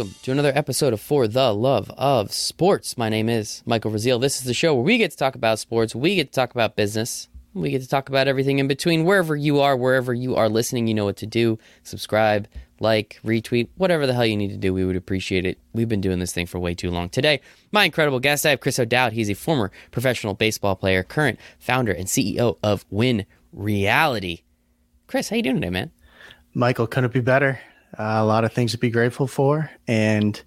Welcome to another episode of For the Love of Sports. My name is Michael Rasile. This is the show where we get to talk about sports, we get to talk about business, we get to talk about everything in between. Wherever you are, wherever you are listening, you know what to do. Subscribe, like, retweet, whatever the hell you need to do. We would appreciate it. We've been doing this thing for way too long. Today, my incredible guest, I have Chris O'Dowd. He's a former professional baseball player, current founder and CEO of Win Reality. Chris, how you doing today, man? Michael, couldn't be better. Uh, a lot of things to be grateful for, and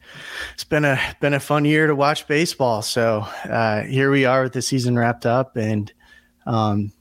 it's been a been a fun year to watch baseball. So uh, here we are with the season wrapped up, and um,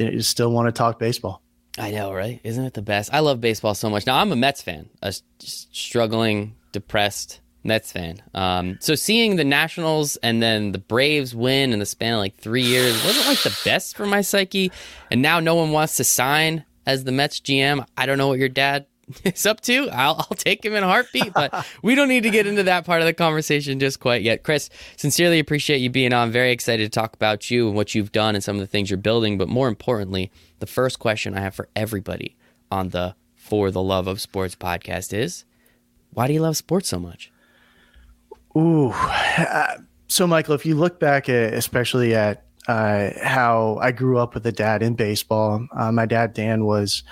I still want to talk baseball. I know, right? Isn't it the best? I love baseball so much. Now I'm a Mets fan, a struggling, depressed Mets fan. Um, so seeing the Nationals and then the Braves win in the span of like three years wasn't like the best for my psyche. And now no one wants to sign as the Mets GM. I don't know what your dad is up to. I'll, I'll take him in a heartbeat, but we don't need to get into that part of the conversation just quite yet. Chris, sincerely appreciate you being on. Very excited to talk about you and what you've done and some of the things you're building. But more importantly, the first question I have for everybody on the For the Love of Sports podcast is why do you love sports so much? Ooh. Uh, so, Michael, if you look back, at, especially at uh, how I grew up with a dad in baseball, uh, my dad, Dan, was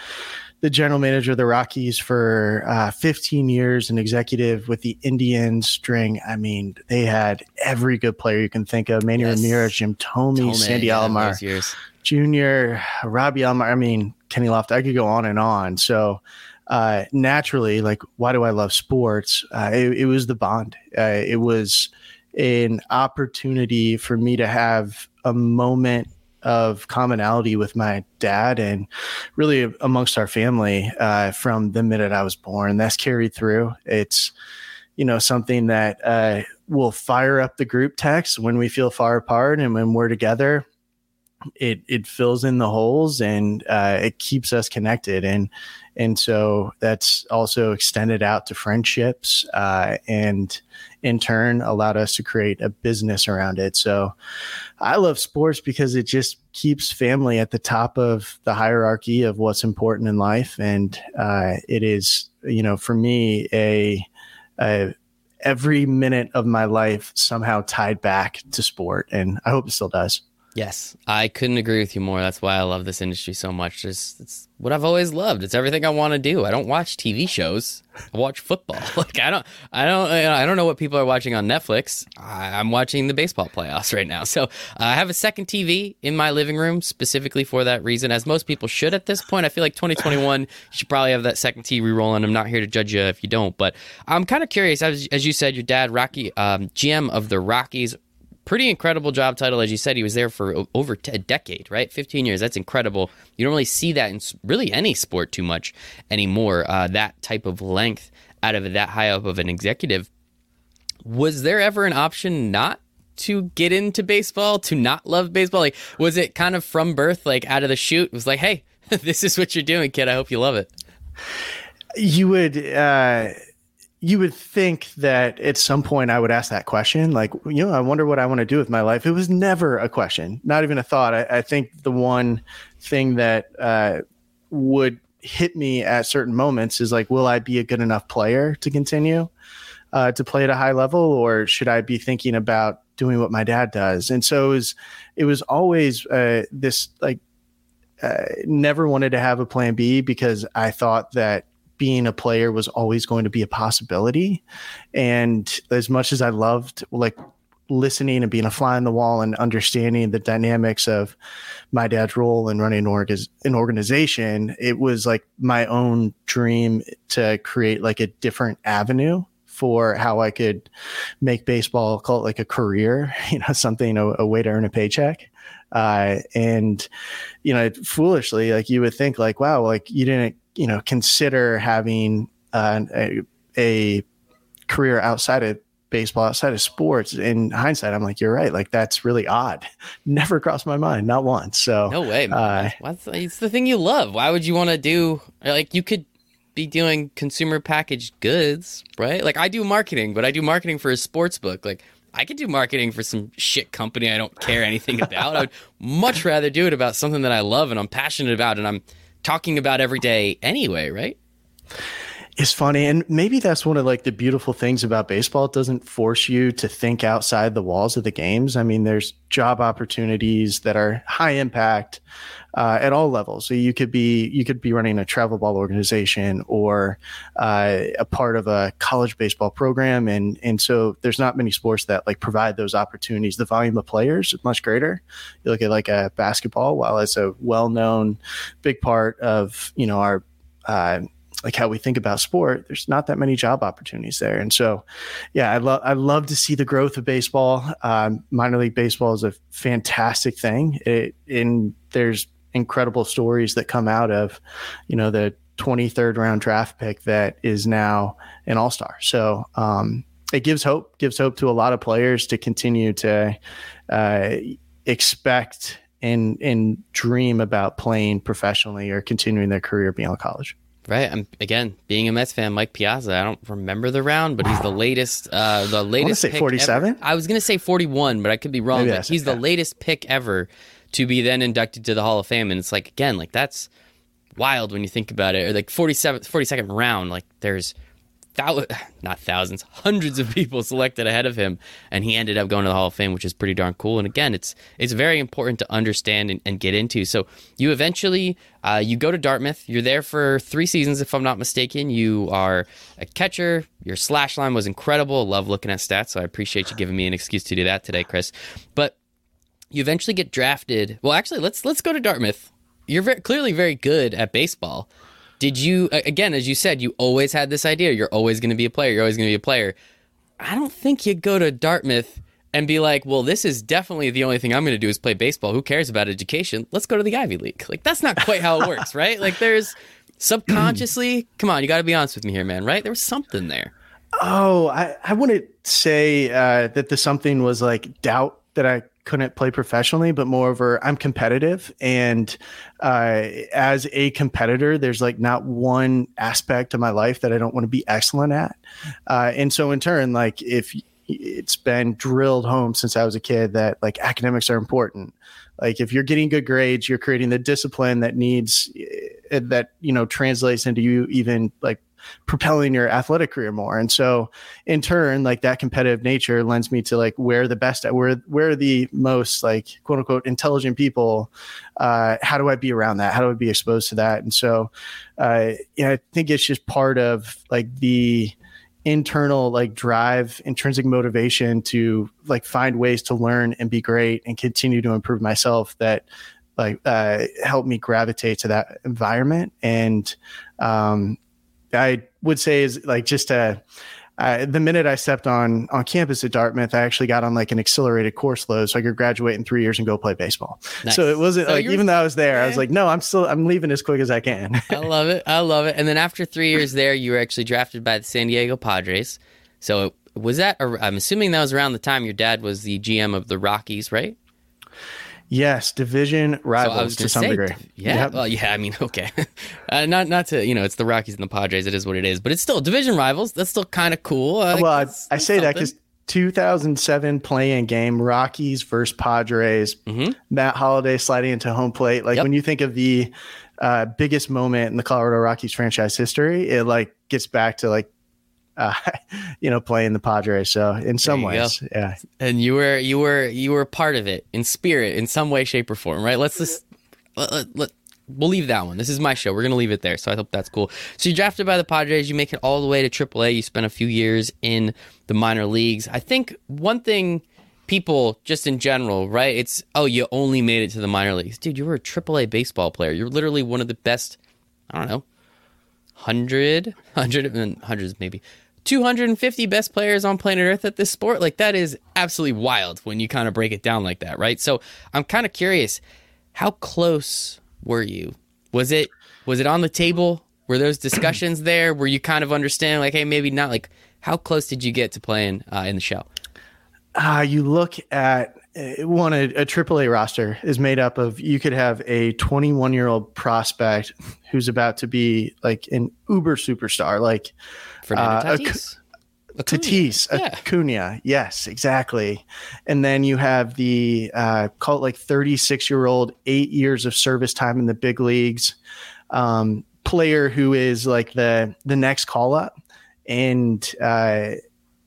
the general manager of the Rockies for uh, 15 years, an executive with the Indians. String, I mean, they had every good player you can think of: Manny yes. Ramirez, Jim Thome Sandy yeah, Alomar Jr., Robbie Alomar. I mean, Kenny Loft. I could go on and on. So. Uh, naturally, like, why do I love sports? Uh, it, it, was the bond. Uh, it was an opportunity for me to have a moment of commonality with my dad and really amongst our family uh, from the minute I was born. That's carried through. It's, you know, something that uh, will fire up the group text when we feel far apart and when we're together. It it fills in the holes and uh, it keeps us connected and and so that's also extended out to friendships uh, and in turn allowed us to create a business around it. So I love sports because it just keeps family at the top of the hierarchy of what's important in life. And uh, it is, you know, for me, a, a every minute of my life somehow tied back to sport. And I hope it still does. Yes, I couldn't agree with you more. That's why I love this industry so much. It's, it's what I've always loved. It's everything I want to do. I don't watch TV shows. I watch football. Like I don't, I don't, I don't know what people are watching on Netflix. I'm watching the baseball playoffs right now. So uh, I have a second TV in my living room specifically for that reason, as most people should at this point. I feel like 2021 you should probably have that second TV rolling. I'm not here to judge you if you don't, but I'm kind of curious. As, as you said, your dad, Rocky, um, GM of the Rockies pretty incredible job title. As you said, he was there for over a decade, right? 15 years. That's incredible. You don't really see that in really any sport too much anymore. Uh, that type of length out of that high up of an executive. Was there ever an option not to get into baseball, to not love baseball? Like, was it kind of from birth, like out of the chute? It was like, hey, this is what you're doing, kid. I hope you love it. You would. Uh you would think that at some point I would ask that question, like, you know, I wonder what I want to do with my life. It was never a question, not even a thought. I, I think the one thing that uh, would hit me at certain moments is like, will I be a good enough player to continue uh, to play at a high level, or should I be thinking about doing what my dad does? And so it was, it was always uh, this like, uh, never wanted to have a plan B because I thought that being a player was always going to be a possibility. And as much as I loved like listening and being a fly on the wall and understanding the dynamics of my dad's role in running an, org as an organization, it was like my own dream to create like a different avenue for how I could make baseball, call it like a career, you know, something, a, a way to earn a paycheck. Uh, and, you know, foolishly, like you would think like, wow, like you didn't you know consider having uh, a, a career outside of baseball outside of sports. In hindsight i'm like you're right. Like that's really odd. Never crossed my mind. Not once. So no way uh, it's the thing you love. Why would you want to do like you could be doing consumer packaged goods right? Like i do marketing but i do marketing for a sports book. Like i could do marketing for some shit company i don't care anything about. I would much rather do it about something that i love and i'm passionate about and i'm talking about every day anyway, right? is funny and maybe that's one of like the beautiful things about baseball. It doesn't force you to think outside the walls of the games. I mean there's job opportunities that are high impact uh, at all levels so you could be you could be running a travel ball organization or uh, a part of a college baseball program and and so there's not many sports that like provide those opportunities the volume of players is much greater you look at like a basketball while it's a well-known big part of you know our uh, like how we think about sport, there's not that many job opportunities there. And so, yeah, I love I love to see the growth of baseball. Um, minor league baseball is a fantastic thing. It, and there's incredible stories that come out of, you know, the 23rd round draft pick that is now an all star. So um, it gives hope, gives hope to a lot of players to continue to uh, expect and and dream about playing professionally or continuing their career beyond college. Right. I'm again being a Mets fan. Mike Piazza. I don't remember the round, but he's the latest. Uh, the latest. I say 47. I was gonna say 41, but I could be wrong. He's the latest pick ever to be then inducted to the Hall of Fame, and it's like again, like that's wild when you think about it. Or like 47th, 42nd round. Like there's thou- not thousands, hundreds of people selected ahead of him, and he ended up going to the Hall of Fame, which is pretty darn cool. And again, it's it's very important to understand and, and get into. So you eventually uh, you go to Dartmouth. You're there for three seasons, if I'm not mistaken. You are a catcher. Your slash line was incredible. Love looking at stats, so I appreciate you giving me an excuse to do that today, Chris. But you eventually get drafted. Well, actually, let's let's go to Dartmouth. You're very, clearly very good at baseball. Did you again, as you said, you always had this idea. You're always going to be a player. You're always going to be a player. I don't think you go to Dartmouth and be like, well, this is definitely the only thing I'm going to do is play baseball. Who cares about education? Let's go to the Ivy League. Like that's not quite how it works, right? Like there's subconsciously. come on, you got to be honest with me here, man. Right? There was something there. Oh, I, I wouldn't say uh, that the something was like doubt that I couldn't play professionally, but moreover, I'm competitive. And uh, as a competitor, there's like not one aspect of my life that I don't want to be excellent at. Uh, and so, in turn, like if it's been drilled home since I was a kid that like academics are important. Like if you're getting good grades, you're creating the discipline that needs eh, that you know translates into you even like propelling your athletic career more. And so in turn, like that competitive nature lends me to like where the best at where where the most like quote unquote intelligent people. Uh, how do I be around that? How do I be exposed to that? And so, uh, yeah, I think it's just part of like the internal like drive intrinsic motivation to like find ways to learn and be great and continue to improve myself that like uh, help me gravitate to that environment and um, I would say is like just a uh, the minute I stepped on on campus at Dartmouth, I actually got on like an accelerated course load, so I could graduate in three years and go play baseball. Nice. So it wasn't so like even though I was there. I was like, no, I'm still I'm leaving as quick as I can. I love it. I love it. And then after three years there, you were actually drafted by the San Diego Padres. So was that? I'm assuming that was around the time your dad was the GM of the Rockies, right? Yes, division rivals so to some say, degree. Yeah, yep. well, yeah. I mean, okay, uh, not not to you know, it's the Rockies and the Padres. It is what it is, but it's still division rivals. That's still kind of cool. Uh, well, I, I say something. that because 2007 playing game, Rockies versus Padres. Mm-hmm. Matt Holliday sliding into home plate. Like yep. when you think of the uh, biggest moment in the Colorado Rockies franchise history, it like gets back to like uh, you know, playing the Padres. So in some ways, go. yeah. And you were you were you were part of it in spirit, in some way, shape, or form, right? Let's just let, let, let, we'll leave that one. This is my show. We're gonna leave it there. So I hope that's cool. So you drafted by the Padres. You make it all the way to AAA. You spent a few years in the minor leagues. I think one thing people just in general, right? It's oh, you only made it to the minor leagues, dude. You were a AAA baseball player. You're literally one of the best. I don't know, hundred, hundred, hundreds maybe 250 best players on planet Earth at this sport. Like that is absolutely wild when you kind of break it down like that, right? So I'm kind of curious, how close were you? Was it was it on the table? Were those discussions there? Were you kind of understanding like, hey, maybe not? Like, how close did you get to playing uh, in the show? Uh, you look at uh, one a, a AAA roster is made up of you could have a 21 year old prospect who's about to be like an uber superstar, like Fernando uh, Tatis. Tatis, yeah. Acuna, yes, exactly. And then you have the uh, call it like 36 year old, eight years of service time in the big leagues. Um, player who is like the the next call up, and uh,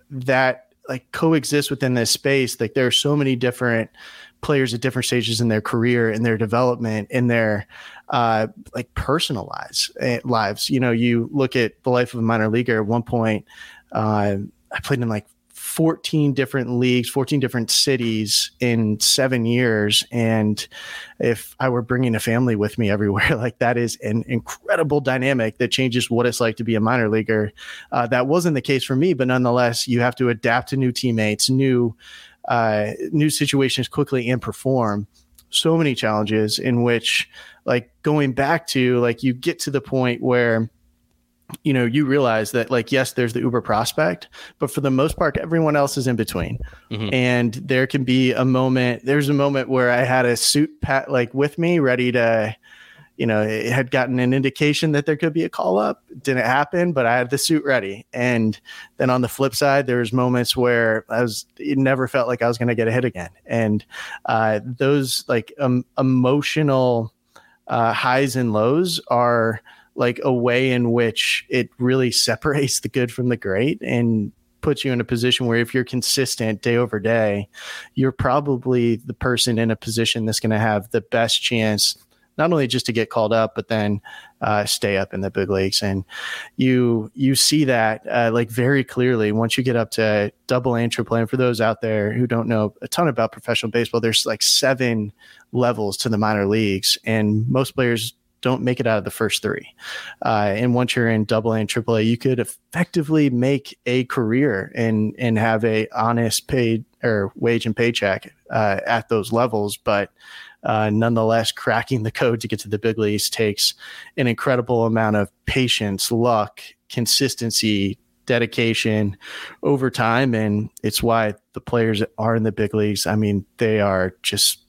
that like coexist within this space. Like there are so many different players at different stages in their career, in their development, in their uh, like personal lives. Eh, lives. You know, you look at the life of a minor leaguer. At one point, uh, I played in like 14 different leagues, 14 different cities in seven years. And if I were bringing a family with me everywhere, like that is an incredible dynamic that changes what it's like to be a minor leaguer. Uh, that wasn't the case for me, but nonetheless, you have to adapt to new teammates, new, uh, new situations quickly and perform. So many challenges in which, like, going back to like, you get to the point where you know, you realize that like, yes, there's the Uber prospect, but for the most part, everyone else is in between. Mm-hmm. And there can be a moment, there's a moment where I had a suit pat like with me ready to, you know, it had gotten an indication that there could be a call up. Didn't happen, but I had the suit ready. And then on the flip side, there's moments where I was, it never felt like I was going to get a hit again. And uh, those like um, emotional uh, highs and lows are, like a way in which it really separates the good from the great and puts you in a position where if you're consistent day over day, you're probably the person in a position that's going to have the best chance not only just to get called up, but then uh, stay up in the big leagues. And you you see that uh, like very clearly once you get up to double A and triple. And for those out there who don't know a ton about professional baseball, there's like seven levels to the minor leagues, and most players don't make it out of the first three. Uh, and once you're in double A and triple A, you could effectively make a career and, and have a honest paid or wage and paycheck uh, at those levels. But uh, nonetheless, cracking the code to get to the big leagues takes an incredible amount of patience, luck, consistency, dedication over time. And it's why the players that are in the big leagues, I mean, they are just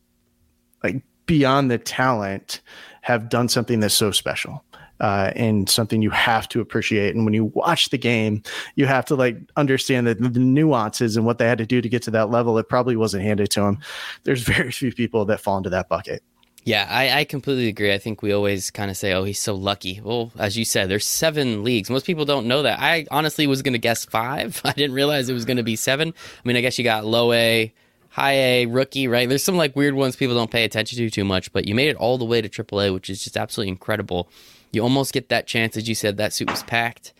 like beyond the talent have done something that's so special. Uh, and something you have to appreciate. And when you watch the game, you have to like understand that the nuances and what they had to do to get to that level. It probably wasn't handed to them. There's very few people that fall into that bucket. Yeah, I, I completely agree. I think we always kind of say, "Oh, he's so lucky." Well, as you said, there's seven leagues. Most people don't know that. I honestly was going to guess five. I didn't realize it was going to be seven. I mean, I guess you got low A, high A, rookie, right? There's some like weird ones people don't pay attention to too much, but you made it all the way to AAA, which is just absolutely incredible. You almost get that chance, as you said, that suit was packed.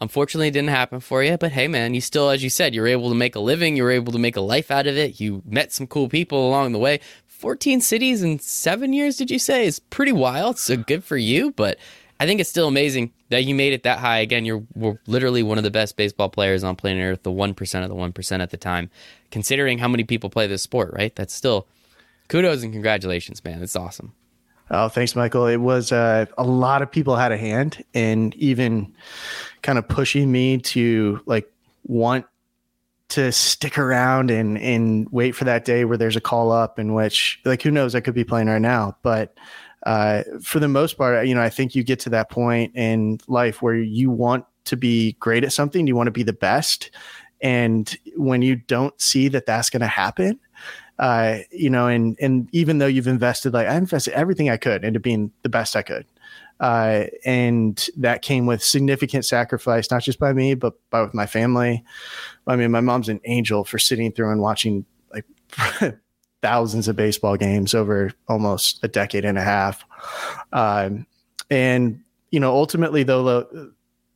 Unfortunately, it didn't happen for you, but hey, man, you still, as you said, you're able to make a living. You were able to make a life out of it. You met some cool people along the way. 14 cities in seven years, did you say? Is pretty wild. So good for you, but I think it's still amazing that you made it that high. Again, you're literally one of the best baseball players on planet Earth, the 1% of the 1% at the time. Considering how many people play this sport, right? That's still kudos and congratulations, man. It's awesome. Oh, thanks, Michael. It was uh, a lot of people had a hand and even kind of pushing me to like want to stick around and and wait for that day where there's a call up in which like who knows I could be playing right now, but uh, for the most part, you know, I think you get to that point in life where you want to be great at something, you want to be the best. And when you don't see that that's going to happen, uh, you know, and and even though you've invested, like I invested everything I could into being the best I could, uh, and that came with significant sacrifice, not just by me, but by with my family. I mean, my mom's an angel for sitting through and watching like thousands of baseball games over almost a decade and a half. Um, and, you know, ultimately, though, the,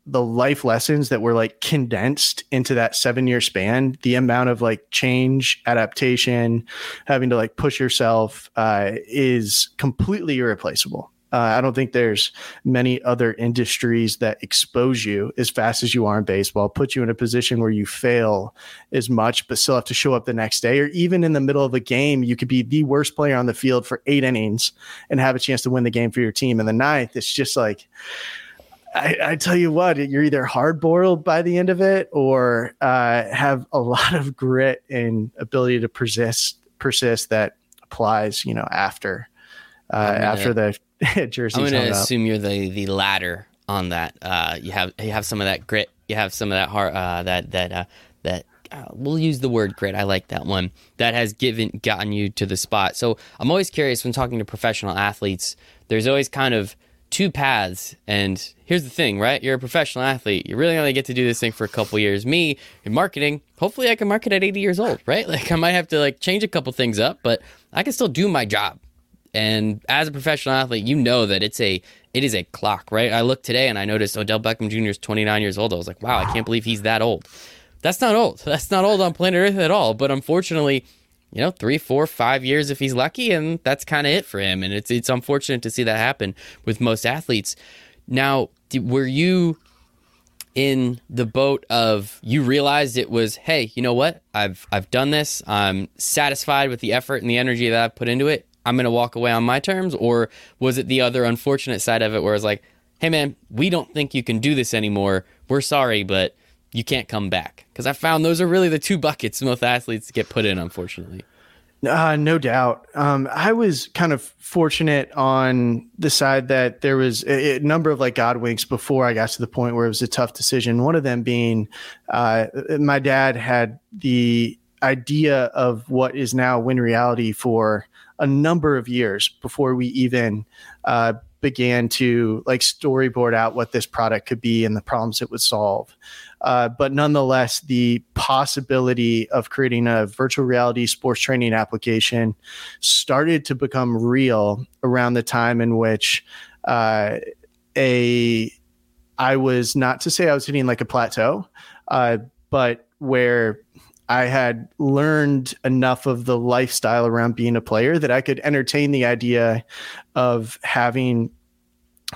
the life lessons that were like condensed into that seven year span, the amount of like change, adaptation, having to like push yourself uh, is completely irreplaceable. Uh, I don't think there's many other industries that expose you as fast as you are in baseball, put you in a position where you fail as much, but still have to show up the next day. Or even in the middle of a game, you could be the worst player on the field for eight innings and have a chance to win the game for your team. In the ninth, it's just like, I, I, tell you what, you're either hard boiled by the end of it or uh, have a lot of grit and ability to persist, persist that applies, you know, after uh, after the I'm going to assume you're the the latter on that. Uh, you have you have some of that grit. You have some of that heart. Uh, that that uh, that. Uh, we'll use the word grit. I like that one. That has given gotten you to the spot. So I'm always curious when talking to professional athletes. There's always kind of two paths. And here's the thing, right? You're a professional athlete. You really only get to do this thing for a couple years. Me, in marketing, hopefully I can market at 80 years old, right? Like I might have to like change a couple things up, but I can still do my job. And as a professional athlete, you know that it's a it is a clock, right? I looked today and I noticed Odell Beckham Jr. is 29 years old. I was like, wow, I can't believe he's that old. That's not old. That's not old on planet Earth at all. But unfortunately, you know, three, four, five years if he's lucky, and that's kind of it for him. And it's it's unfortunate to see that happen with most athletes. Now, were you in the boat of you realized it was, hey, you know what? I've I've done this. I'm satisfied with the effort and the energy that I've put into it. I'm gonna walk away on my terms, or was it the other unfortunate side of it where it's like, hey man, we don't think you can do this anymore. We're sorry, but you can't come back. Because I found those are really the two buckets most athletes get put in, unfortunately. Uh, no doubt. Um, I was kind of fortunate on the side that there was a, a, number of like God winks before I got to the point where it was a tough decision. One of them being uh, my dad had the idea of what is now Win Reality for a number of years before we even uh, began to like storyboard out what this product could be and the problems it would solve. Uh, but nonetheless, the possibility of creating a virtual reality sports training application started to become real around the time in which uh, a I was not to say I was hitting like a plateau, uh, but where I had learned enough of the lifestyle around being a player that I could entertain the idea of having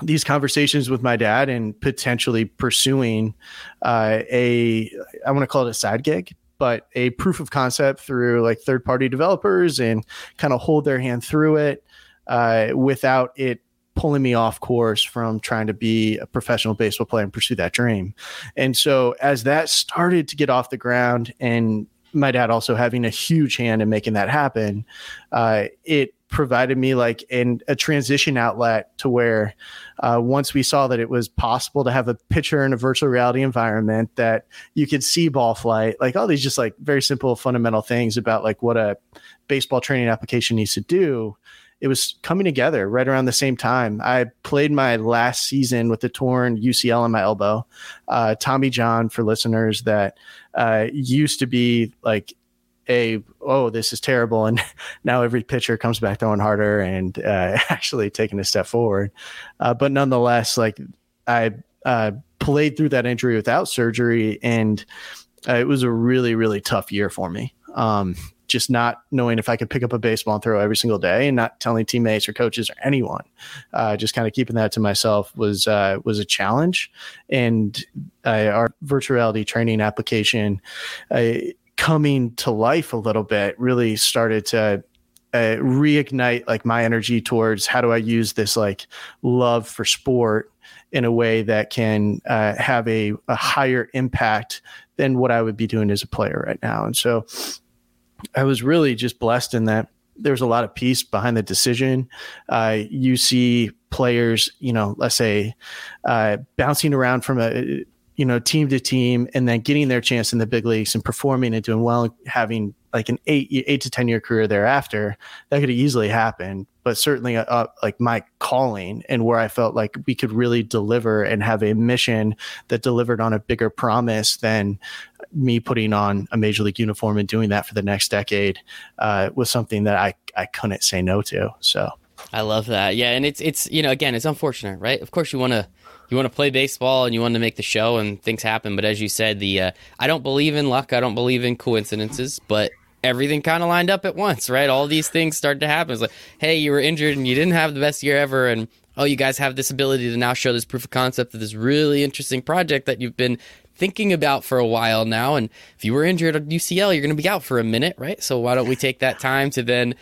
these conversations with my dad and potentially pursuing uh, a I want to call it a side gig, but a proof of concept through like third party developers and kind of hold their hand through it uh, without it pulling me off course from trying to be a professional baseball player and pursue that dream. And so as that started to get off the ground and my dad also having a huge hand in making that happen, uh, it provided me like in a transition outlet to where uh, once we saw that it was possible to have a pitcher in a virtual reality environment that you could see ball flight like all these just like very simple fundamental things about like what a baseball training application needs to do it was coming together right around the same time. I played my last season with the torn ucl in my elbow. Uh, tommy john for listeners that uh, used to be like a oh this is terrible. And now every pitcher comes back throwing harder and uh, actually taking a step forward. Uh, but nonetheless like i uh, played through that injury without surgery and uh, it was a really really tough year for me. Um, just not knowing if I could pick up a baseball and throw every single day, and not telling teammates or coaches or anyone. Uh, just kind of keeping that to myself was uh, was a challenge. And our virtual reality training application coming to life a little bit really started to uh, reignite like my energy towards how do I use this like love for sport in a way that can uh, have a, a higher impact than what I would be doing as a player right now. And so I was really just blessed in that there's a lot of peace behind the decision. Uh, you see players, you know, let's say, uh, bouncing around from a you know, team to team, and then getting their chance in the big leagues and performing and doing well, and having like an eight eight to ten year career thereafter, that could easily happen. But certainly, uh, uh, like my calling and where I felt like we could really deliver and have a mission that delivered on a bigger promise than me putting on a major league uniform and doing that for the next decade uh, was something that I I couldn't say no to. So. I love that. Yeah, and it's it's you know again it's unfortunate, right? Of course you want to you want to play baseball and you want to make the show and things happen. But as you said, the uh, I don't believe in luck. I don't believe in coincidences. But everything kind of lined up at once, right? All these things started to happen. It's like, hey, you were injured and you didn't have the best year ever, and oh, you guys have this ability to now show this proof of concept of this really interesting project that you've been thinking about for a while now. And if you were injured at UCL, you're going to be out for a minute, right? So why don't we take that time to then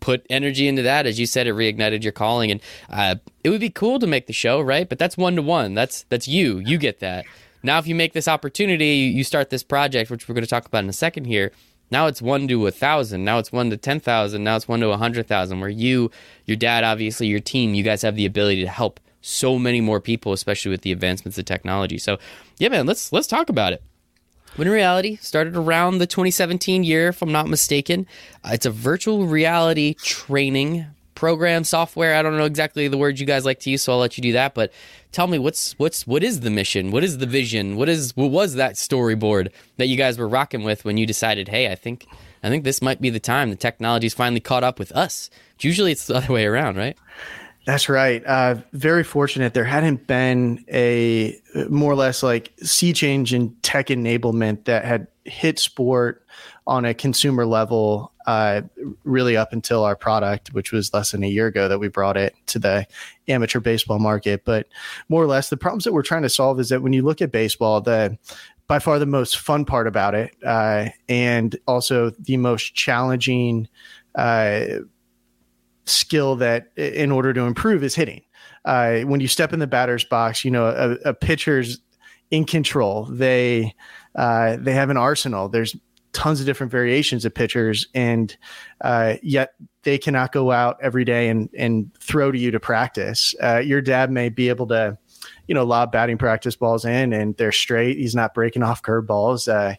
put energy into that. As you said, it reignited your calling, and uh, it would be cool to make the show, right? But that's one to one. That's that's you. You get that. Now, if you make this opportunity, you start this project, which we're going to talk about in a second here. Now it's one to a thousand. Now it's one to ten thousand. Now it's one to a hundred thousand. Where you, your dad, obviously your team, you guys have the ability to help so many more people, especially with the advancements of technology. So, yeah, man, let's let's talk about it. Win Reality started around the 2017 year, if I'm not mistaken. Uh, it's a virtual reality training program software. I don't know exactly the words you guys like to use, so I'll let you do that. But tell me what's what's what is the mission? What is the vision? What is what was that storyboard that you guys were rocking with when you decided, hey, I think I think this might be the time. The technology's finally caught up with us. Usually it's the other way around, right? That's right. Uh, very fortunate. There hadn't been a more or less like sea change in tech enablement that had hit sport on a consumer level uh, really up until our product, which was less than a year ago that we brought it to the amateur baseball market. But more or less, the problems that we're trying to solve is that when you look at baseball, the by far the most fun part about it, uh, and also the most challenging uh, skill that in order to improve is hitting. Uh, when you step in the batter's box, you know a, a pitcher's in control. They uh, they have an arsenal. There's tons of different variations of pitchers, and uh, yet they cannot go out every day and and throw to you to practice. Uh, your dad may be able to you know, lob batting practice balls in and they're straight. He's not breaking off curveballs. Uh,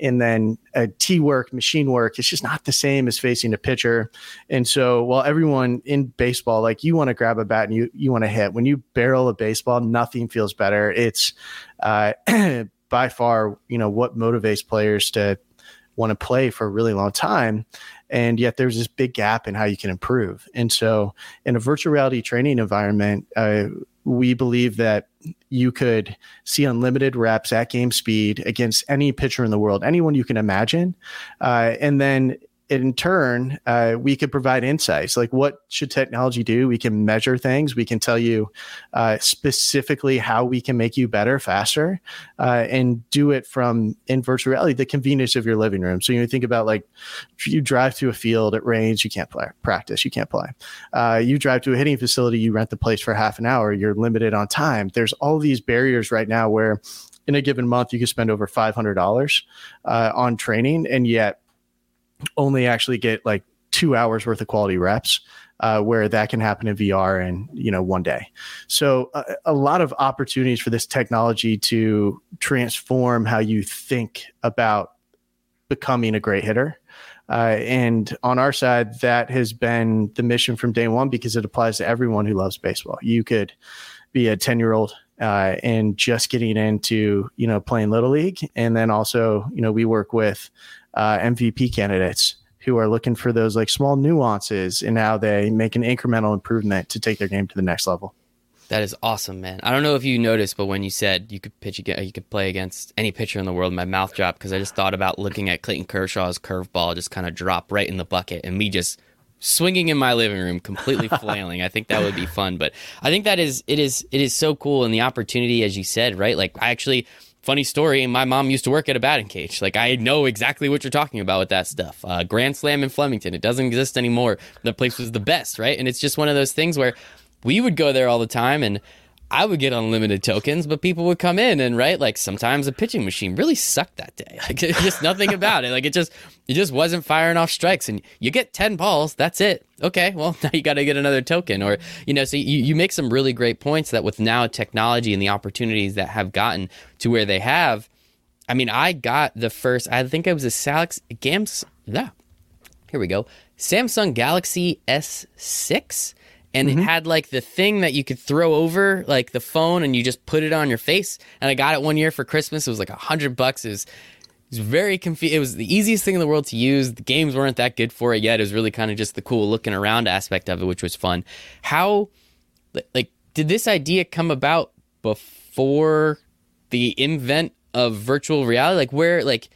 and then uh, T work, machine work, it's just not the same as facing a pitcher. And so while everyone in baseball, like you want to grab a bat and you, you want to hit, when you barrel a baseball, nothing feels better. It's uh, by far, you know, what motivates players to want to play for a really long time and yet there's this big gap in how you can improve. And so, in a virtual reality training environment, uh, we believe that you could see unlimited reps at game speed against any pitcher in the world, anyone you can imagine. Uh, and then in turn, uh, we could provide insights like what should technology do? We can measure things. We can tell you uh, specifically how we can make you better, faster, uh, and do it from in virtual reality, the convenience of your living room. So you think about like you drive through a field, it rains, you can't play, practice, you can't play. Uh, you drive to a hitting facility, you rent the place for half an hour, you're limited on time. There's all these barriers right now where in a given month you could spend over $500 uh, on training, and yet only actually get like two hours worth of quality reps. Uh, where that can happen in VR in you know one day. So uh, a lot of opportunities for this technology to transform how you think about becoming a great hitter. Uh, and on our side, that has been the mission from day one because it applies to everyone who loves baseball. You could be a 10 year old uh, and just getting into, you know, playing little league. And then also, you know, we work with uh, MVP candidates who are looking for those like small nuances in how they make an incremental improvement to take their game to the next level. That is awesome, man. I don't know if you noticed, but when you said you could pitch again, you could play against any pitcher in the world, my mouth dropped because I just thought about looking at Clayton Kershaw's curveball just kind of drop right in the bucket, and me just swinging in my living room, completely flailing. I think that would be fun. But I think that is it is it is so cool, and the opportunity, as you said, right? Like I actually funny story my mom used to work at a batting cage. Like i know exactly what you're talking about with that stuff. Uh, grand slam in flemington. It doesn't exist anymore. The place was the best right? And it's just one of those things where we would go there all the time and I would get unlimited tokens, but people would come in and right like sometimes a pitching machine really sucked that day. Like just nothing about it. Like it just it just wasn't firing off strikes, and you get ten balls. That's it. Okay, well now you got to get another token, or you know. So you you make some really great points that with now technology and the opportunities that have gotten to where they have. I mean, I got the first. I think it was a Salix Gams. Yeah, here we go. Samsung Galaxy S6 and mm-hmm. it had like the thing that you could throw over like the phone and you just put it on your face. And I got it one year for Christmas. It was like a hundred bucks. It was, it was very confused It was the easiest thing in the world to use. The games weren't that good for it yet. It was really kind of just the cool looking around aspect of it, which was fun. How, like, did this idea come about before the invent of virtual reality? Like, where, like,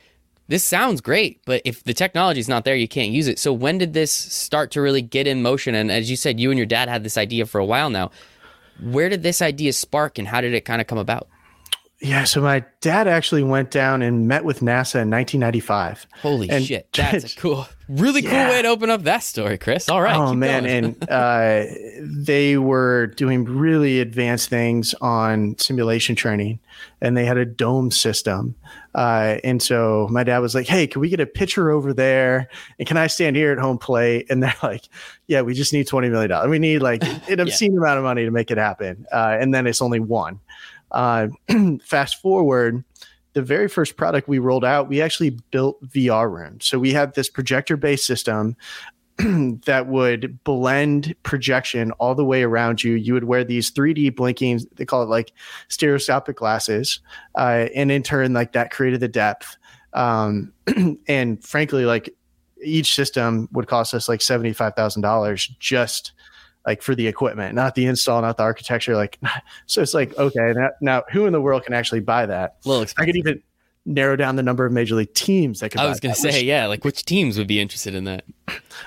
this sounds great, but if the technology is not there, you can't use it. So when did this start to really get in motion? And as you said, you and your dad had this idea for a while now. Where did this idea spark and how did it kind of come about? Yeah, so my dad actually went down and met with NASA in 1995. Holy and shit, that's cool, really cool way to open up that story, Chris. All right. Oh man, and uh, they were doing really advanced things on simulation training, and they had a dome system. Uh, and so my dad was like, "Hey, can we get a pitcher over there? And can I stand here at home plate?" And they're like, "Yeah, we just need 20 million dollars. We need like an obscene yeah. amount of money to make it happen." Uh, and then it's only one. Uh, fast forward, the very first product we rolled out, we actually built VR rooms. So we had this projector based system that would blend projection all the way around you. You would wear these 3D blinking, they call it like stereoscopic glasses. Uh, and in turn, like that created the depth. Um, and frankly, like each system would cost us like $75,000 just like for the equipment, not the install, not the architecture. Like, so it's like, okay, now, now who in the world can actually buy that? Well, I could even narrow down the number of major league teams that could. I was going to say, which, yeah, like which teams would be interested in that?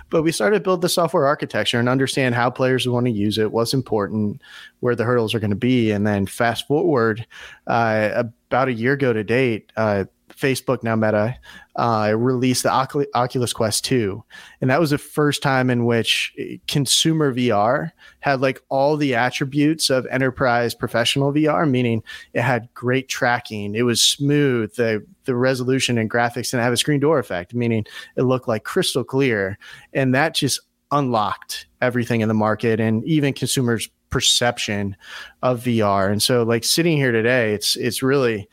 But we started to build the software architecture and understand how players would want to use it, what's important, where the hurdles are going to be, and then fast forward uh, about a year ago to date. Uh, Facebook now Meta uh, released the Oculus Quest 2. And that was the first time in which consumer VR had like all the attributes of enterprise professional VR, meaning it had great tracking, it was smooth, the, the resolution and graphics didn't have a screen door effect, meaning it looked like crystal clear. And that just unlocked everything in the market and even consumers' perception of VR. And so like sitting here today, it's it's really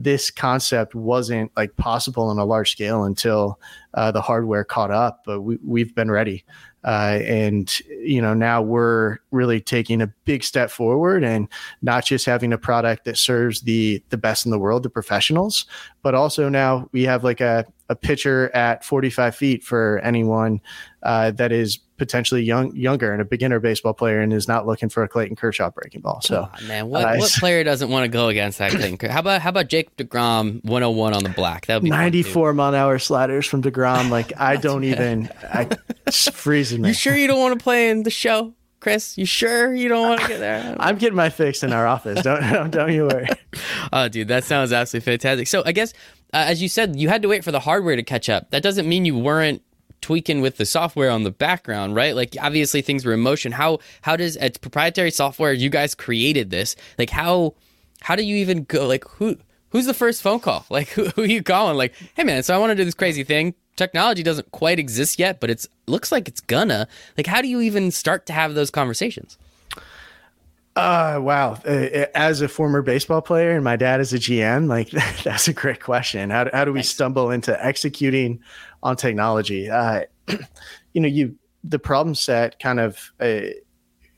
this concept wasn't like possible on a large scale until uh, the hardware caught up. But we, we've been ready, uh, and you know now we're really taking a big step forward and not just having a product that serves the the best in the world, the professionals, but also now we have like a a pitcher at 45 feet for anyone uh, that is potentially young, younger and a beginner baseball player and is not looking for a Clayton Kershaw breaking ball. So, oh, man, what, uh, what player doesn't want to go against that Clayton? Kershaw how about how about Jacob Degrom 101 on the black? That would be 94 mile an hour sliders from Degrom. Like I don't even, I it's freezing me. You sure you don't want to play in the show? Chris, you sure you don't want to get there? I'm getting my fix in our office. Don't don't, don't you worry. oh, dude, that sounds absolutely fantastic. So I guess, uh, as you said, you had to wait for the hardware to catch up. That doesn't mean you weren't tweaking with the software on the background, right? Like obviously things were in motion. How how does it's proprietary software? You guys created this. Like how how do you even go? Like who who's the first phone call? Like who, who are you calling? Like hey man, so I want to do this crazy thing. Technology doesn't quite exist yet, but it's looks like it's gonna. Like how do you even start to have those conversations? Uh, wow. Uh, as a former baseball player and my dad is a GM, like that's a great question. How, how do we Thanks. stumble into executing on technology? Uh, you know, you the problem set kind of uh,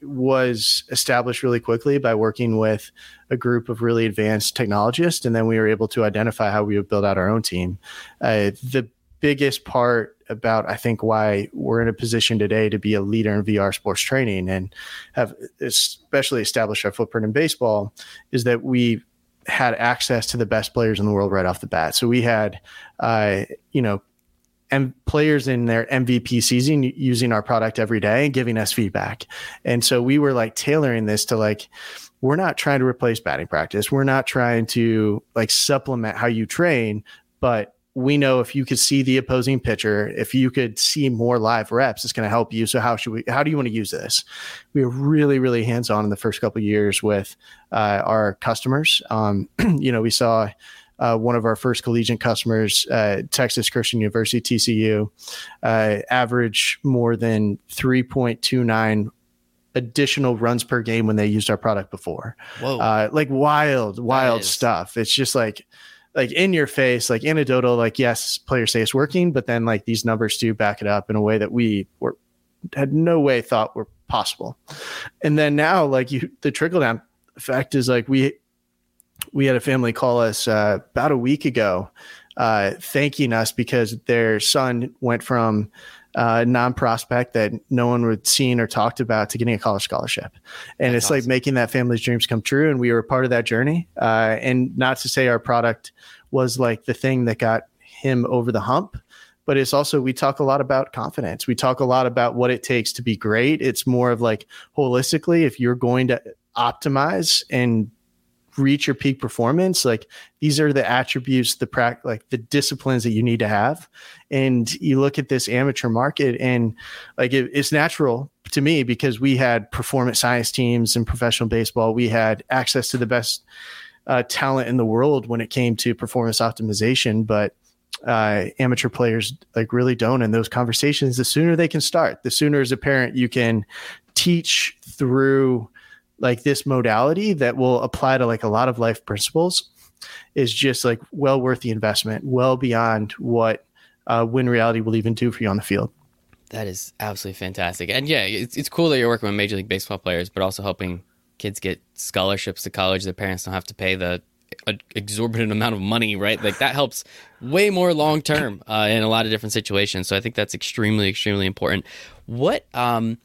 was established really quickly by working with a group of really advanced technologists, and then we were able to identify how we would build out our own team. Uh, the biggest part about I think why we're in a position today to be a leader in VR sports training and have especially established our footprint in baseball is that we had access to the best players in the world right off the bat. So we had, uh, you know, and players in their MVP season using our product every day and giving us feedback. And so we were like tailoring this to like, we're not trying to replace batting practice. We're not trying to like supplement how you train, but we know if you could see the opposing pitcher, if you could see more live reps, it's going to help you. So how should we? How do you want to use this? We were really, really hands on in the first couple years with uh, our customers. Um, you know, we saw uh, one of our first collegiate customers, uh, Texas Christian University (TCU), uh, average more than three point two nine additional runs per game when they used our product before. Whoa! Uh, like wild, wild stuff. It's just like like in your face, like anecdotal, like yes, players say it's working, but then like these numbers do back it up in a way that we were had no way thought were possible. And then now, like you, the trickle down effect is like we we had a family call us uh, about a week ago, uh, thanking us because their son went from uh, non prospect that no one would seen or talked about to getting a college scholarship. And That's it's awesome. like making that family's dreams come true. And we were part of that journey. Uh, and not to say our product was like the thing that got him over the hump, but it's also, we talk a lot about confidence. We talk a lot about what it takes to be great. It's more of like holistically, if you're going to optimize and reach your peak performance like these are the attributes the prac like the disciplines that you need to have. And you look at this amateur market and like it, it's natural to me because we had performance science teams in professional baseball. We had access to the best uh, talent in the world when it came to performance optimization. But uh, amateur players like really don't. And those conversations the sooner they can start the sooner as a parent you can teach through like this modality that will apply to like a lot of life principles is just like well worth the investment, well beyond what uh, WIN Reality will even do for you on the field. That is absolutely fantastic. And yeah, it's, it's cool that you're working with Major League Baseball players, but also helping kids get scholarships to college. Their parents don't have to pay the exorbitant amount of money, right? Like that helps way more long term uh, in a lot of different situations. So I think that's extremely, extremely important. What, um,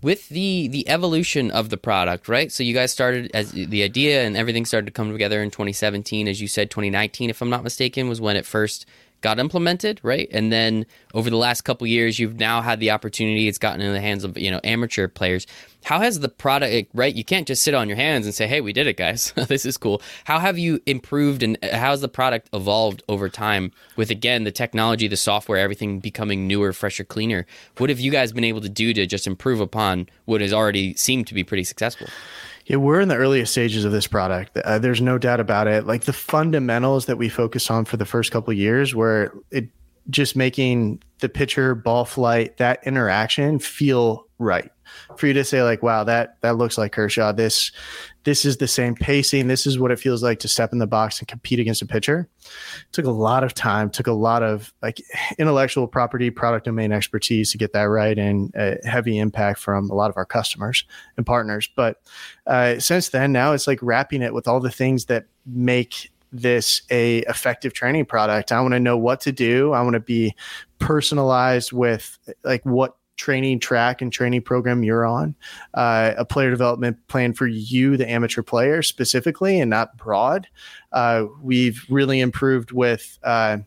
with the the evolution of the product, right? So you guys started as the idea and everything started to come together in 2017, as you said, 2019, if I'm not mistaken, was when it first got implemented, right? And then over the last couple years, you've now had the opportunity. It's gotten in the hands of you know amateur players. How has the product, right? You can't just sit on your hands and say, "Hey, we did it, guys. this is cool." How have you improved and uh, how has the product evolved over time with again the technology, the software, everything becoming newer, fresher, cleaner? What have you guys been able to do to just improve upon what has already seemed to be pretty successful? Yeah, we're in the earliest stages of this product. Uh, there's no doubt about it. Like the fundamentals that we focus on for the first couple years, where it just making the pitcher, ball flight, that interaction feel right for you to say like, wow, that that looks like Kershaw. This this is the same pacing. This is what it feels like to step in the box and compete against a pitcher. It took a lot of time, took a lot of like intellectual property, product domain expertise to get that right, and a heavy impact from a lot of our customers and partners. But uh, since then, now it's like wrapping it with all the things that make this a effective training product i want to know what to do i want to be personalized with like what training track and training program you're on, uh, a player development plan for you, the amateur player specifically, and not broad. Uh, we've really improved with. Uh,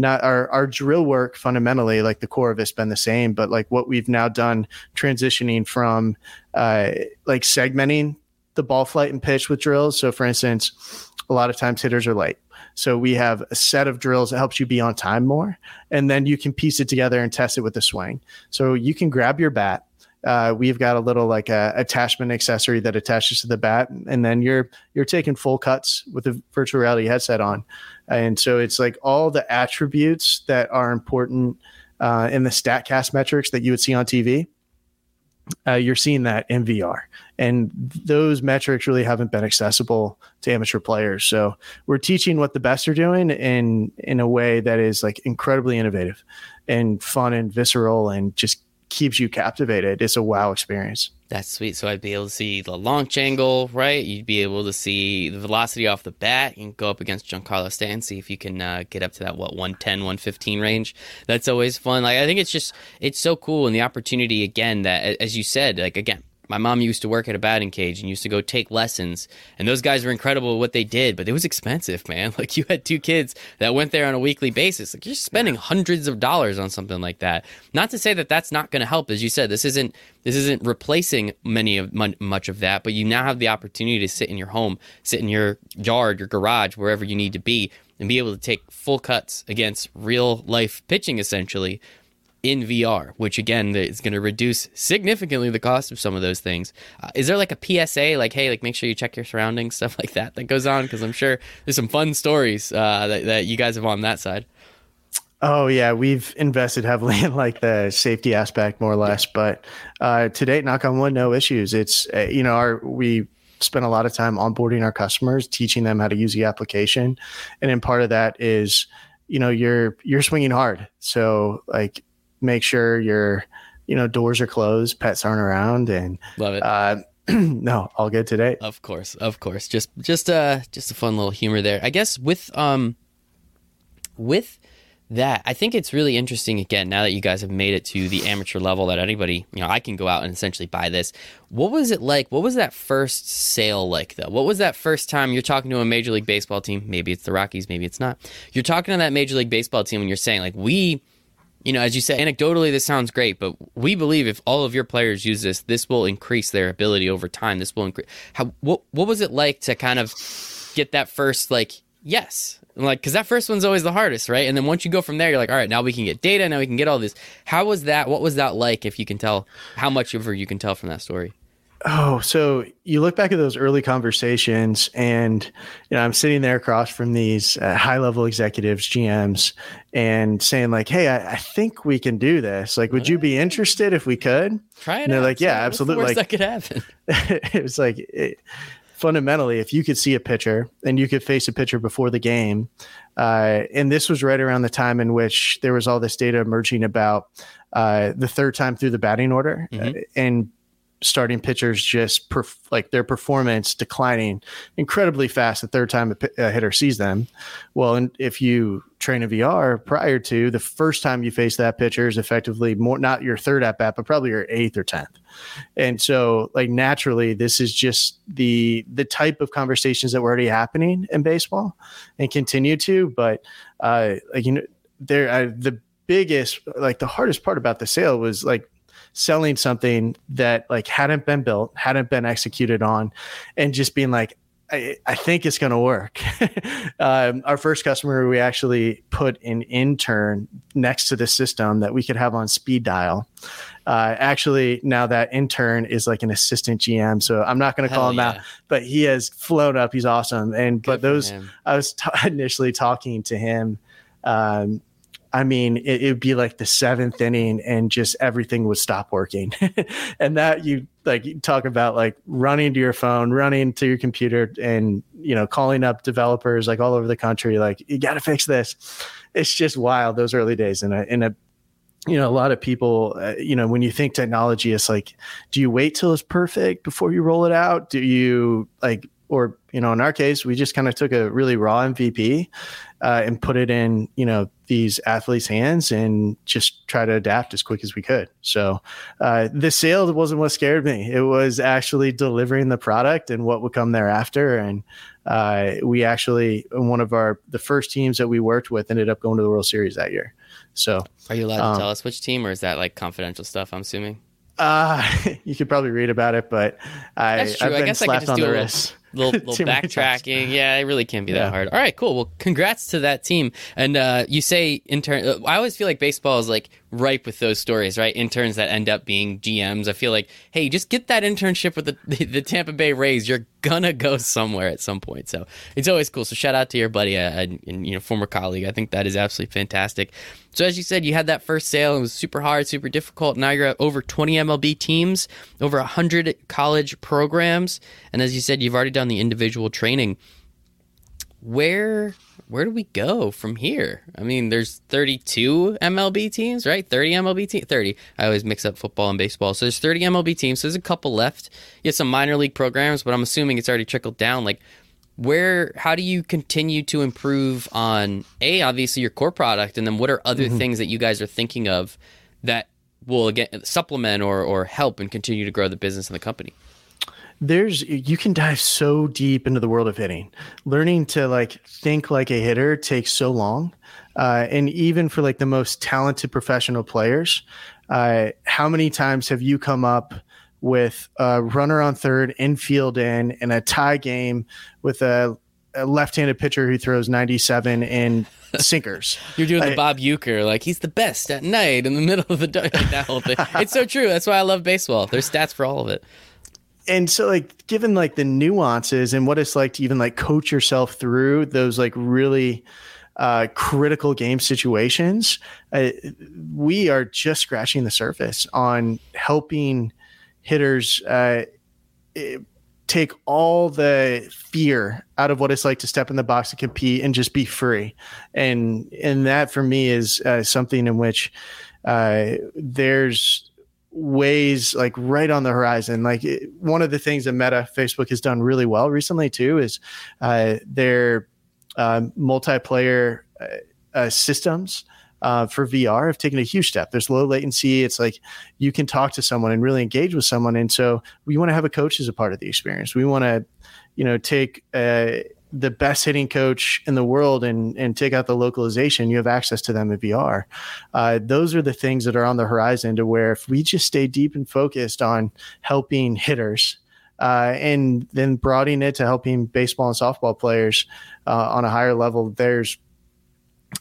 not our, our drill work fundamentally like the core of it's been the same but like what we've now done transitioning from uh, like segmenting the ball flight and pitch with drills so for instance a lot of times hitters are late so we have a set of drills that helps you be on time more, and then you can piece it together and test it with the swing. So you can grab your bat. Uh, we've got a little like a attachment accessory that attaches to the bat, and then you're you're taking full cuts with a virtual reality headset on, and so it's like all the attributes that are important uh, in the Statcast metrics that you would see on TV uh, you're seeing that in VR. And those metrics really haven't been accessible to amateur players. So we're teaching what the best are doing in in a way that is like incredibly innovative and fun and visceral and just keeps you captivated. It's a wow experience. That's sweet. So I'd be able to see the launch angle, right? You'd be able to see the velocity off the bat. You can go up against Giancarlo Stanton, see if you can uh, get up to that, what, 110, 115 range. That's always fun. Like, I think it's just, it's so cool. And the opportunity, again, that, as you said, like, again, my mom used to work at a batting cage and used to go take lessons and those guys were incredible at what they did but it was expensive man. Like you had two kids that went there on a weekly basis. Like you're spending hundreds of dollars on something like that. Not to say that that's not going to help as you said this isn't this isn't replacing many of much of that but you now have the opportunity to sit in your home sit in your yard your garage wherever you need to be and be able to take full cuts against real life pitching essentially in VR, which again is going to reduce significantly the cost of some of those things. Uh, is there like a PSA, like hey, like make sure you check your surroundings, stuff like that, that goes on? Because I'm sure there's some fun stories uh, that, that you guys have on that side. Oh yeah, we've invested heavily in like the safety aspect, more or less. But uh, to date, knock on wood, no issues. It's uh, you know our we spend a lot of time onboarding our customers, teaching them how to use the application, and then part of that is you know you're you're swinging hard. So like make sure your you know doors are closed, pets aren't around, and love it. Uh, no, all good today. Of course, of course. Just just uh just a fun little humor there. I guess with um with that, I think it's really interesting again, now that you guys have made it to the amateur level that anybody, you know, I can go out and essentially buy this. What was it like? What was that first sale like though? What was that first time you're talking to a major league baseball team? Maybe it's the Rockies, maybe it's not. You're talking to that major league baseball team and you're saying, like, we you know, as you said, anecdotally, this sounds great, but we believe if all of your players use this, this will increase their ability over time. This will increase. How what what was it like to kind of get that first like yes, like because that first one's always the hardest, right? And then once you go from there, you're like, all right, now we can get data, now we can get all this. How was that? What was that like? If you can tell, how much ever you can tell from that story? Oh, so you look back at those early conversations, and you know I'm sitting there across from these uh, high-level executives, GMs, and saying like, "Hey, I, I, think we can do this. Like, would you be interested if we could?" Try it. And they're out. like, "Yeah, absolutely." like that could happen. it was like it, fundamentally, if you could see a pitcher and you could face a pitcher before the game, uh, and this was right around the time in which there was all this data emerging about uh, the third time through the batting order, mm-hmm. uh, and starting pitchers just perf- like their performance declining incredibly fast the third time a, p- a hitter sees them. Well, and if you train a VR prior to the first time you face that pitcher is effectively more not your third at bat, but probably your eighth or tenth. And so, like naturally, this is just the the type of conversations that were already happening in baseball and continue to. But uh, like you know, there uh, the biggest like the hardest part about the sale was like selling something that like hadn't been built, hadn't been executed on, and just being like, I, I think it's going to work. um, our first customer, we actually put an intern next to the system that we could have on speed dial. Uh, actually, now that intern is like an assistant GM, so I'm not going to call him yeah. out, but he has flown up. He's awesome. And Good but those, I was t- initially talking to him um, I mean, it, would be like the seventh inning and just everything would stop working. and that you like you talk about like running to your phone, running to your computer and, you know, calling up developers like all over the country, like, you got to fix this. It's just wild those early days. And a, in a, you know, a lot of people, uh, you know, when you think technology, it's like, do you wait till it's perfect before you roll it out? Do you like, or, you know, in our case, we just kind of took a really raw MVP uh, and put it in, you know, these athletes' hands and just try to adapt as quick as we could. So uh, the sale wasn't what scared me. It was actually delivering the product and what would come thereafter. And uh, we actually, one of our the first teams that we worked with ended up going to the World Series that year. So are you allowed um, to tell us which team, or is that like confidential stuff? I'm assuming. Uh, you could probably read about it, but I. I've been I guess slapped I could just on the wrist little, little backtracking. Yeah, it really can't be that yeah. hard. All right, cool. Well, congrats to that team. And uh, you say intern. Uh, I always feel like baseball is like ripe with those stories, right? Interns that end up being GMs. I feel like, hey, just get that internship with the, the, the Tampa Bay Rays. You're gonna go somewhere at some point. So it's always cool. So shout out to your buddy uh, and, and you know former colleague. I think that is absolutely fantastic. So as you said, you had that first sale. It was super hard, super difficult. Now you're at over 20 MLB teams, over 100 college programs, and as you said, you've already done the individual training. Where where do we go from here? I mean, there's 32 MLB teams, right? 30 MLB teams, 30. I always mix up football and baseball. So there's 30 MLB teams. So there's a couple left. You have some minor league programs, but I'm assuming it's already trickled down. Like, where, how do you continue to improve on a obviously your core product, and then what are other mm-hmm. things that you guys are thinking of that will again supplement or or help and continue to grow the business and the company? There's you can dive so deep into the world of hitting learning to like think like a hitter takes so long uh, and even for like the most talented professional players uh, how many times have you come up with a runner on third infield in in a tie game with a, a left-handed pitcher who throws 97 in sinkers. You're doing the Bob Uecker, like he's the best at night in the middle of the day. Like that whole thing. It's so true. That's why I love baseball. There's stats for all of it and so like given like the nuances and what it's like to even like coach yourself through those like really uh, critical game situations, uh, we are just scratching the surface on helping hitters uh, take all the fear out of what it's like to step in the box and compete and just be free. And and that for me is uh, something in which uh, there's ways like right on the horizon. Like it, one of the things that Meta Facebook has done really well recently too is uh, their uh, multiplayer uh, uh, systems. Uh, for VR have taken a huge step. There's low latency. It's like you can talk to someone and really engage with someone. And so we want to have a coach as a part of the experience. We want to, you know, take uh, the best hitting coach in the world and and take out the localization, you have access to them in VR. Uh, those are the things that are on the horizon to where if we just stay deep and focused on helping hitters. Uh, and then broadening it to helping baseball and softball players uh, on a higher level, there's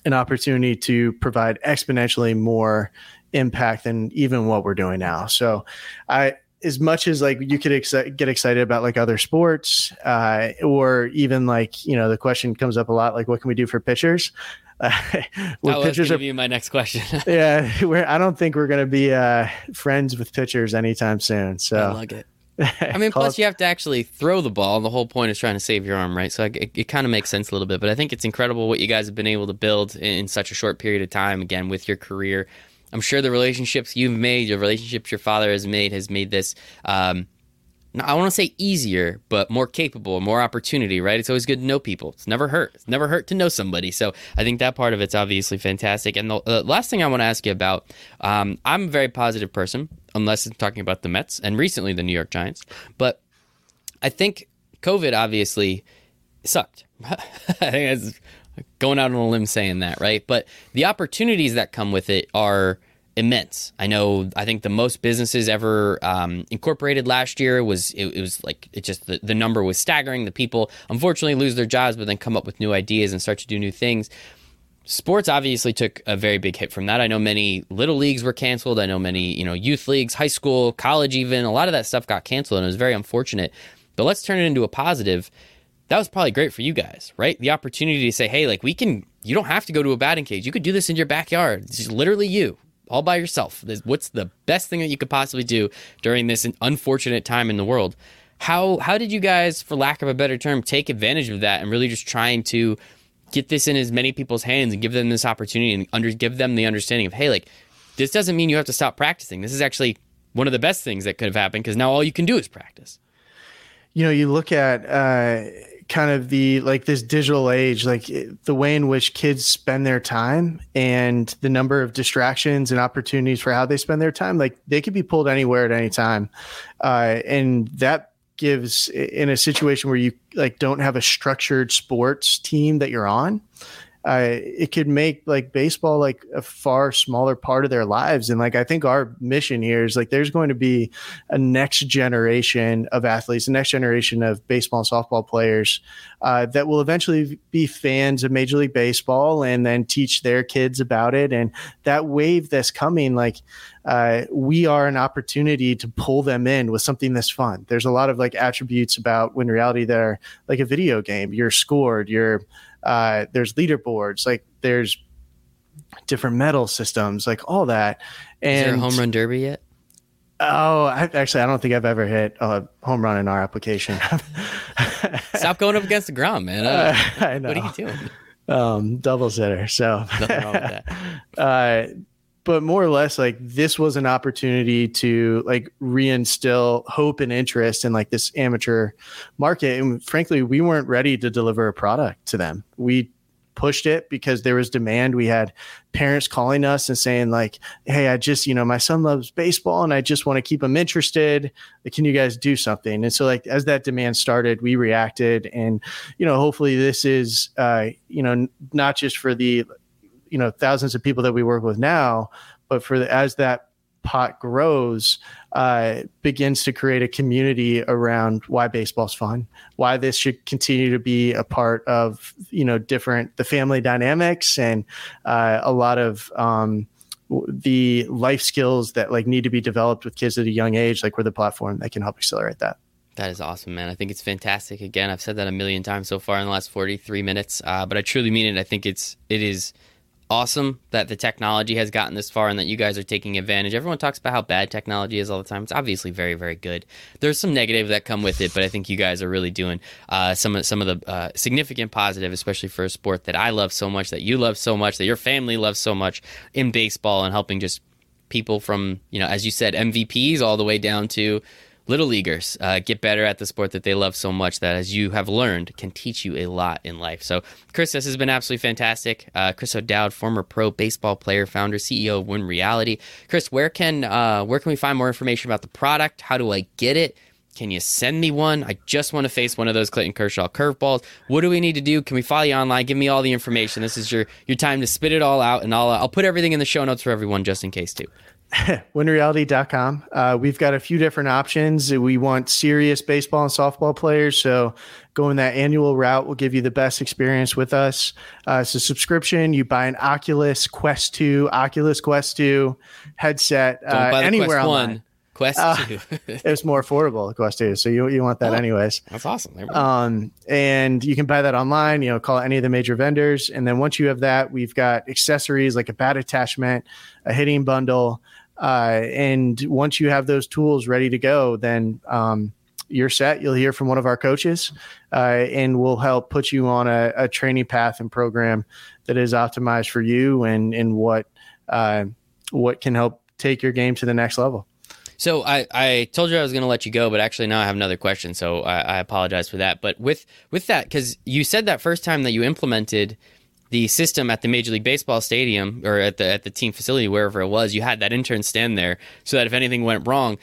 an opportunity to provide exponentially more impact than even what we're doing now. So I as much as like you could ex- get excited about like other sports uh, or even like you know the question comes up a lot like what can we do for pitchers uh, that pitchers are be my next question yeah we're, i don't think we're going to be uh, friends with pitchers anytime soon so I like it I mean, plus you have to actually throw the ball. The whole point is trying to save your arm, right? So it, it kind of makes sense a little bit. But I think it's incredible what you guys have been able to build in, in such a short period of time. Again, with your career, I'm sure the relationships you've made, your relationships your father has made, has made this. Um, I want to say easier, but more capable, more opportunity, right? It's always good to know people. It's never hurt. It's never hurt to know somebody. So I think that part of it's obviously fantastic. And the, the last thing I want to ask you about, um, I'm a very positive person, unless I'm talking about the Mets and recently the New York Giants. But I think COVID obviously sucked. I think that's going out on a limb saying that, right? But the opportunities that come with it are immense. I know. I think the most businesses ever um, incorporated last year was it, it was like it just the, the number was staggering. The people unfortunately lose their jobs, but then come up with new ideas and start to do new things. Sports obviously took a very big hit from that. I know many little leagues were canceled. I know many you know youth leagues, high school, college, even a lot of that stuff got canceled, and it was very unfortunate. But let's turn it into a positive. That was probably great for you guys, right? The opportunity to say, hey, like we can. You don't have to go to a batting cage. You could do this in your backyard. It's literally you all by yourself. What's the best thing that you could possibly do during this unfortunate time in the world? How how did you guys, for lack of a better term, take advantage of that and really just trying to get this in as many people's hands and give them this opportunity and under, give them the understanding of hey, like this doesn't mean you have to stop practicing. This is actually one of the best things that could have happened because now all you can do is practice. You know, you look at. Uh kind of the like this digital age like the way in which kids spend their time and the number of distractions and opportunities for how they spend their time like they could be pulled anywhere at any time. Uh, and that gives in a situation where you like don't have a structured sports team that you're on uh, it could make like baseball like a far smaller part of their lives. And like I think our mission here is like there's going to be a next generation of athletes, a next generation of baseball and softball players uh, that will eventually be fans of Major League Baseball and then teach their kids about it. And that wave that's coming, like uh, we are an opportunity to pull them in with something that's fun. There's a lot of like attributes about WIN Reality that are like a video game. You're scored. You're uh, there's leaderboards, like there's different medal systems, like all that. And Is there a home run derby yet? Oh, I, actually, I don't think I've ever hit a home run in our application. Stop going up against the ground, man. Uh, I know. What are you doing? Um, double sitter. So nothing wrong with that. uh, but more or less like this was an opportunity to like reinstill hope and interest in like this amateur market. And frankly we weren't ready to deliver a product to them. We pushed it because there was demand. We had parents calling us and saying like hey i just you know my son loves baseball and i just want to keep him interested. Can you guys do something? And so like as that demand started we reacted and you know hopefully this is uh you know not just for the you know thousands of people that we work with now but for the, as that pot grows uh, begins to create a community around why baseball's fun why this should continue to be a part of you know different the family dynamics and uh, a lot of um, the life skills that like need to be developed with kids at a young age like we're the platform that can help accelerate that that is awesome, man. I think it's fantastic. Again, I've said that a million times so far in the last 43 minutes, uh, but I truly mean it. I think it's it is awesome that the technology has gotten this far and that you guys are taking advantage. Everyone talks about how bad technology is all the time. It's obviously very, very good. There's some negative that come with it, but I think you guys are really doing uh, some of some of the uh, significant positive, especially for a sport that I love so much, that you love so much, that your family loves so much in baseball, and helping just people from you know, as you said, MVPs all the way down to little leaguers uh, get better at the sport that they love so much that, as you have learned, can teach you a lot in life. So, Chris, this has been absolutely fantastic. Uh, Chris O'Dowd, former pro baseball player, founder, CEO of Win Reality. Chris, where can uh, where can we find more information about the product? How do I get it? Can you send me one? I just want to face one of those Clayton Kershaw curveballs. What do we need to do? Can we follow you online? Give me all the information. This is your your time to spit it all out, and I'll I'll put everything in the show notes for everyone just in case too. winreality.com. Uh, we've got a few different options. We want serious baseball and softball players. So going that annual route will give you the best experience with us. Uh, it's a subscription. You buy an Oculus Quest 2, Oculus Quest 2 headset uh, anywhere online. 1. Quest uh, 2. it's more affordable, Quest 2. So you, you want that oh, anyways. That's awesome. Um, and you can buy that online, you know, call any of the major vendors. And then once you have that, we've got accessories like a bat attachment, a hitting bundle, Uh, and once you have those tools ready to go, then um, you're set. You'll hear from one of our coaches, uh, and we'll help put you on a, a, training path and program that is optimized for you and and what uh, what can help take your game to the next level. So I, I told you I was going to let you go, but actually now I have another question. So I, I apologize for that. But with with that, because you said that first time that you implemented the system at the Major League Baseball stadium or at the at the team facility wherever it was, you had that intern stand there so that if anything went wrong,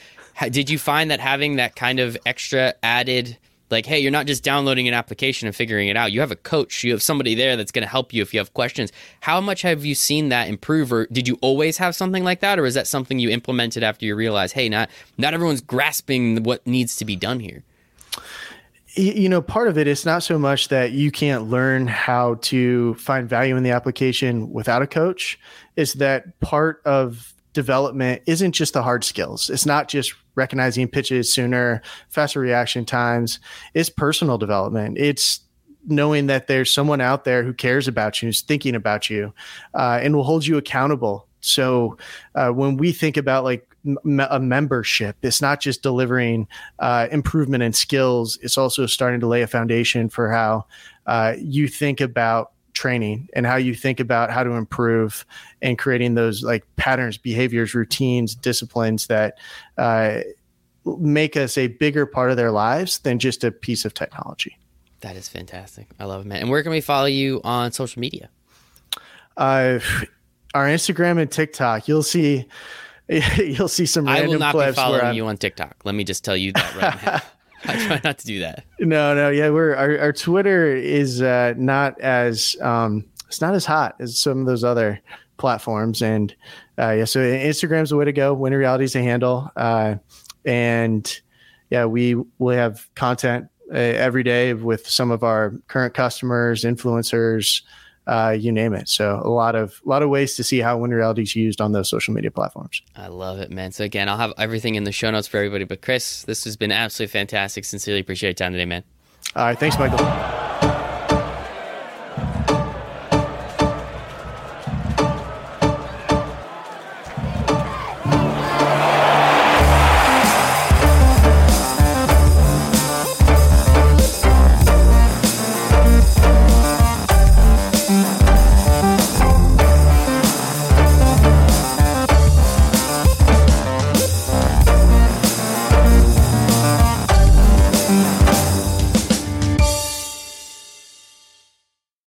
did you find that having that kind of extra added like hey you're not just downloading an application and figuring it out. You have a coach you have somebody there that's going to help you if you have questions. How much have you seen that improve or did you always have something like that or is that something you implemented after you realized hey not not everyone's grasping what needs to be done here? You know part of it is not so much that you can't learn how to find value in the application without a coach. Is that part of development isn't just the hard skills. It's not just recognizing pitches sooner, faster reaction times. It's personal development. It's knowing that there's someone out there who cares about you, who's thinking about you, uh, and will hold you accountable. So uh, when we think about like a membership, it's not just delivering uh, improvement in skills. It's also starting to lay a foundation for how uh, you think about training and how you think about how to improve and creating those like patterns, behaviors, routines, disciplines that uh, make us a bigger part of their lives than just a piece of technology. That is fantastic. I love it, man. And where can we follow you on social media? Uh, our Instagram and TikTok. You'll see. You'll see some. I will not be following you on TikTok. Let me just tell you that right now. I try not to do that. No, no, yeah, we're our, our Twitter is uh, not as um, it's not as hot as some of those other platforms, and uh, yeah, so Instagram's the way to go. Winning Reality is the handle, uh, and yeah, we we have content uh, every day with some of our current customers, influencers, uh, you name it. So a lot of a lot of ways to see how Winning Reality is used on those social media platforms. I love it, man. So again, I'll have everything in the show notes for everybody. But Chris, this has been absolutely fantastic. Sincerely appreciate your time today, man. All right, thanks, Michael.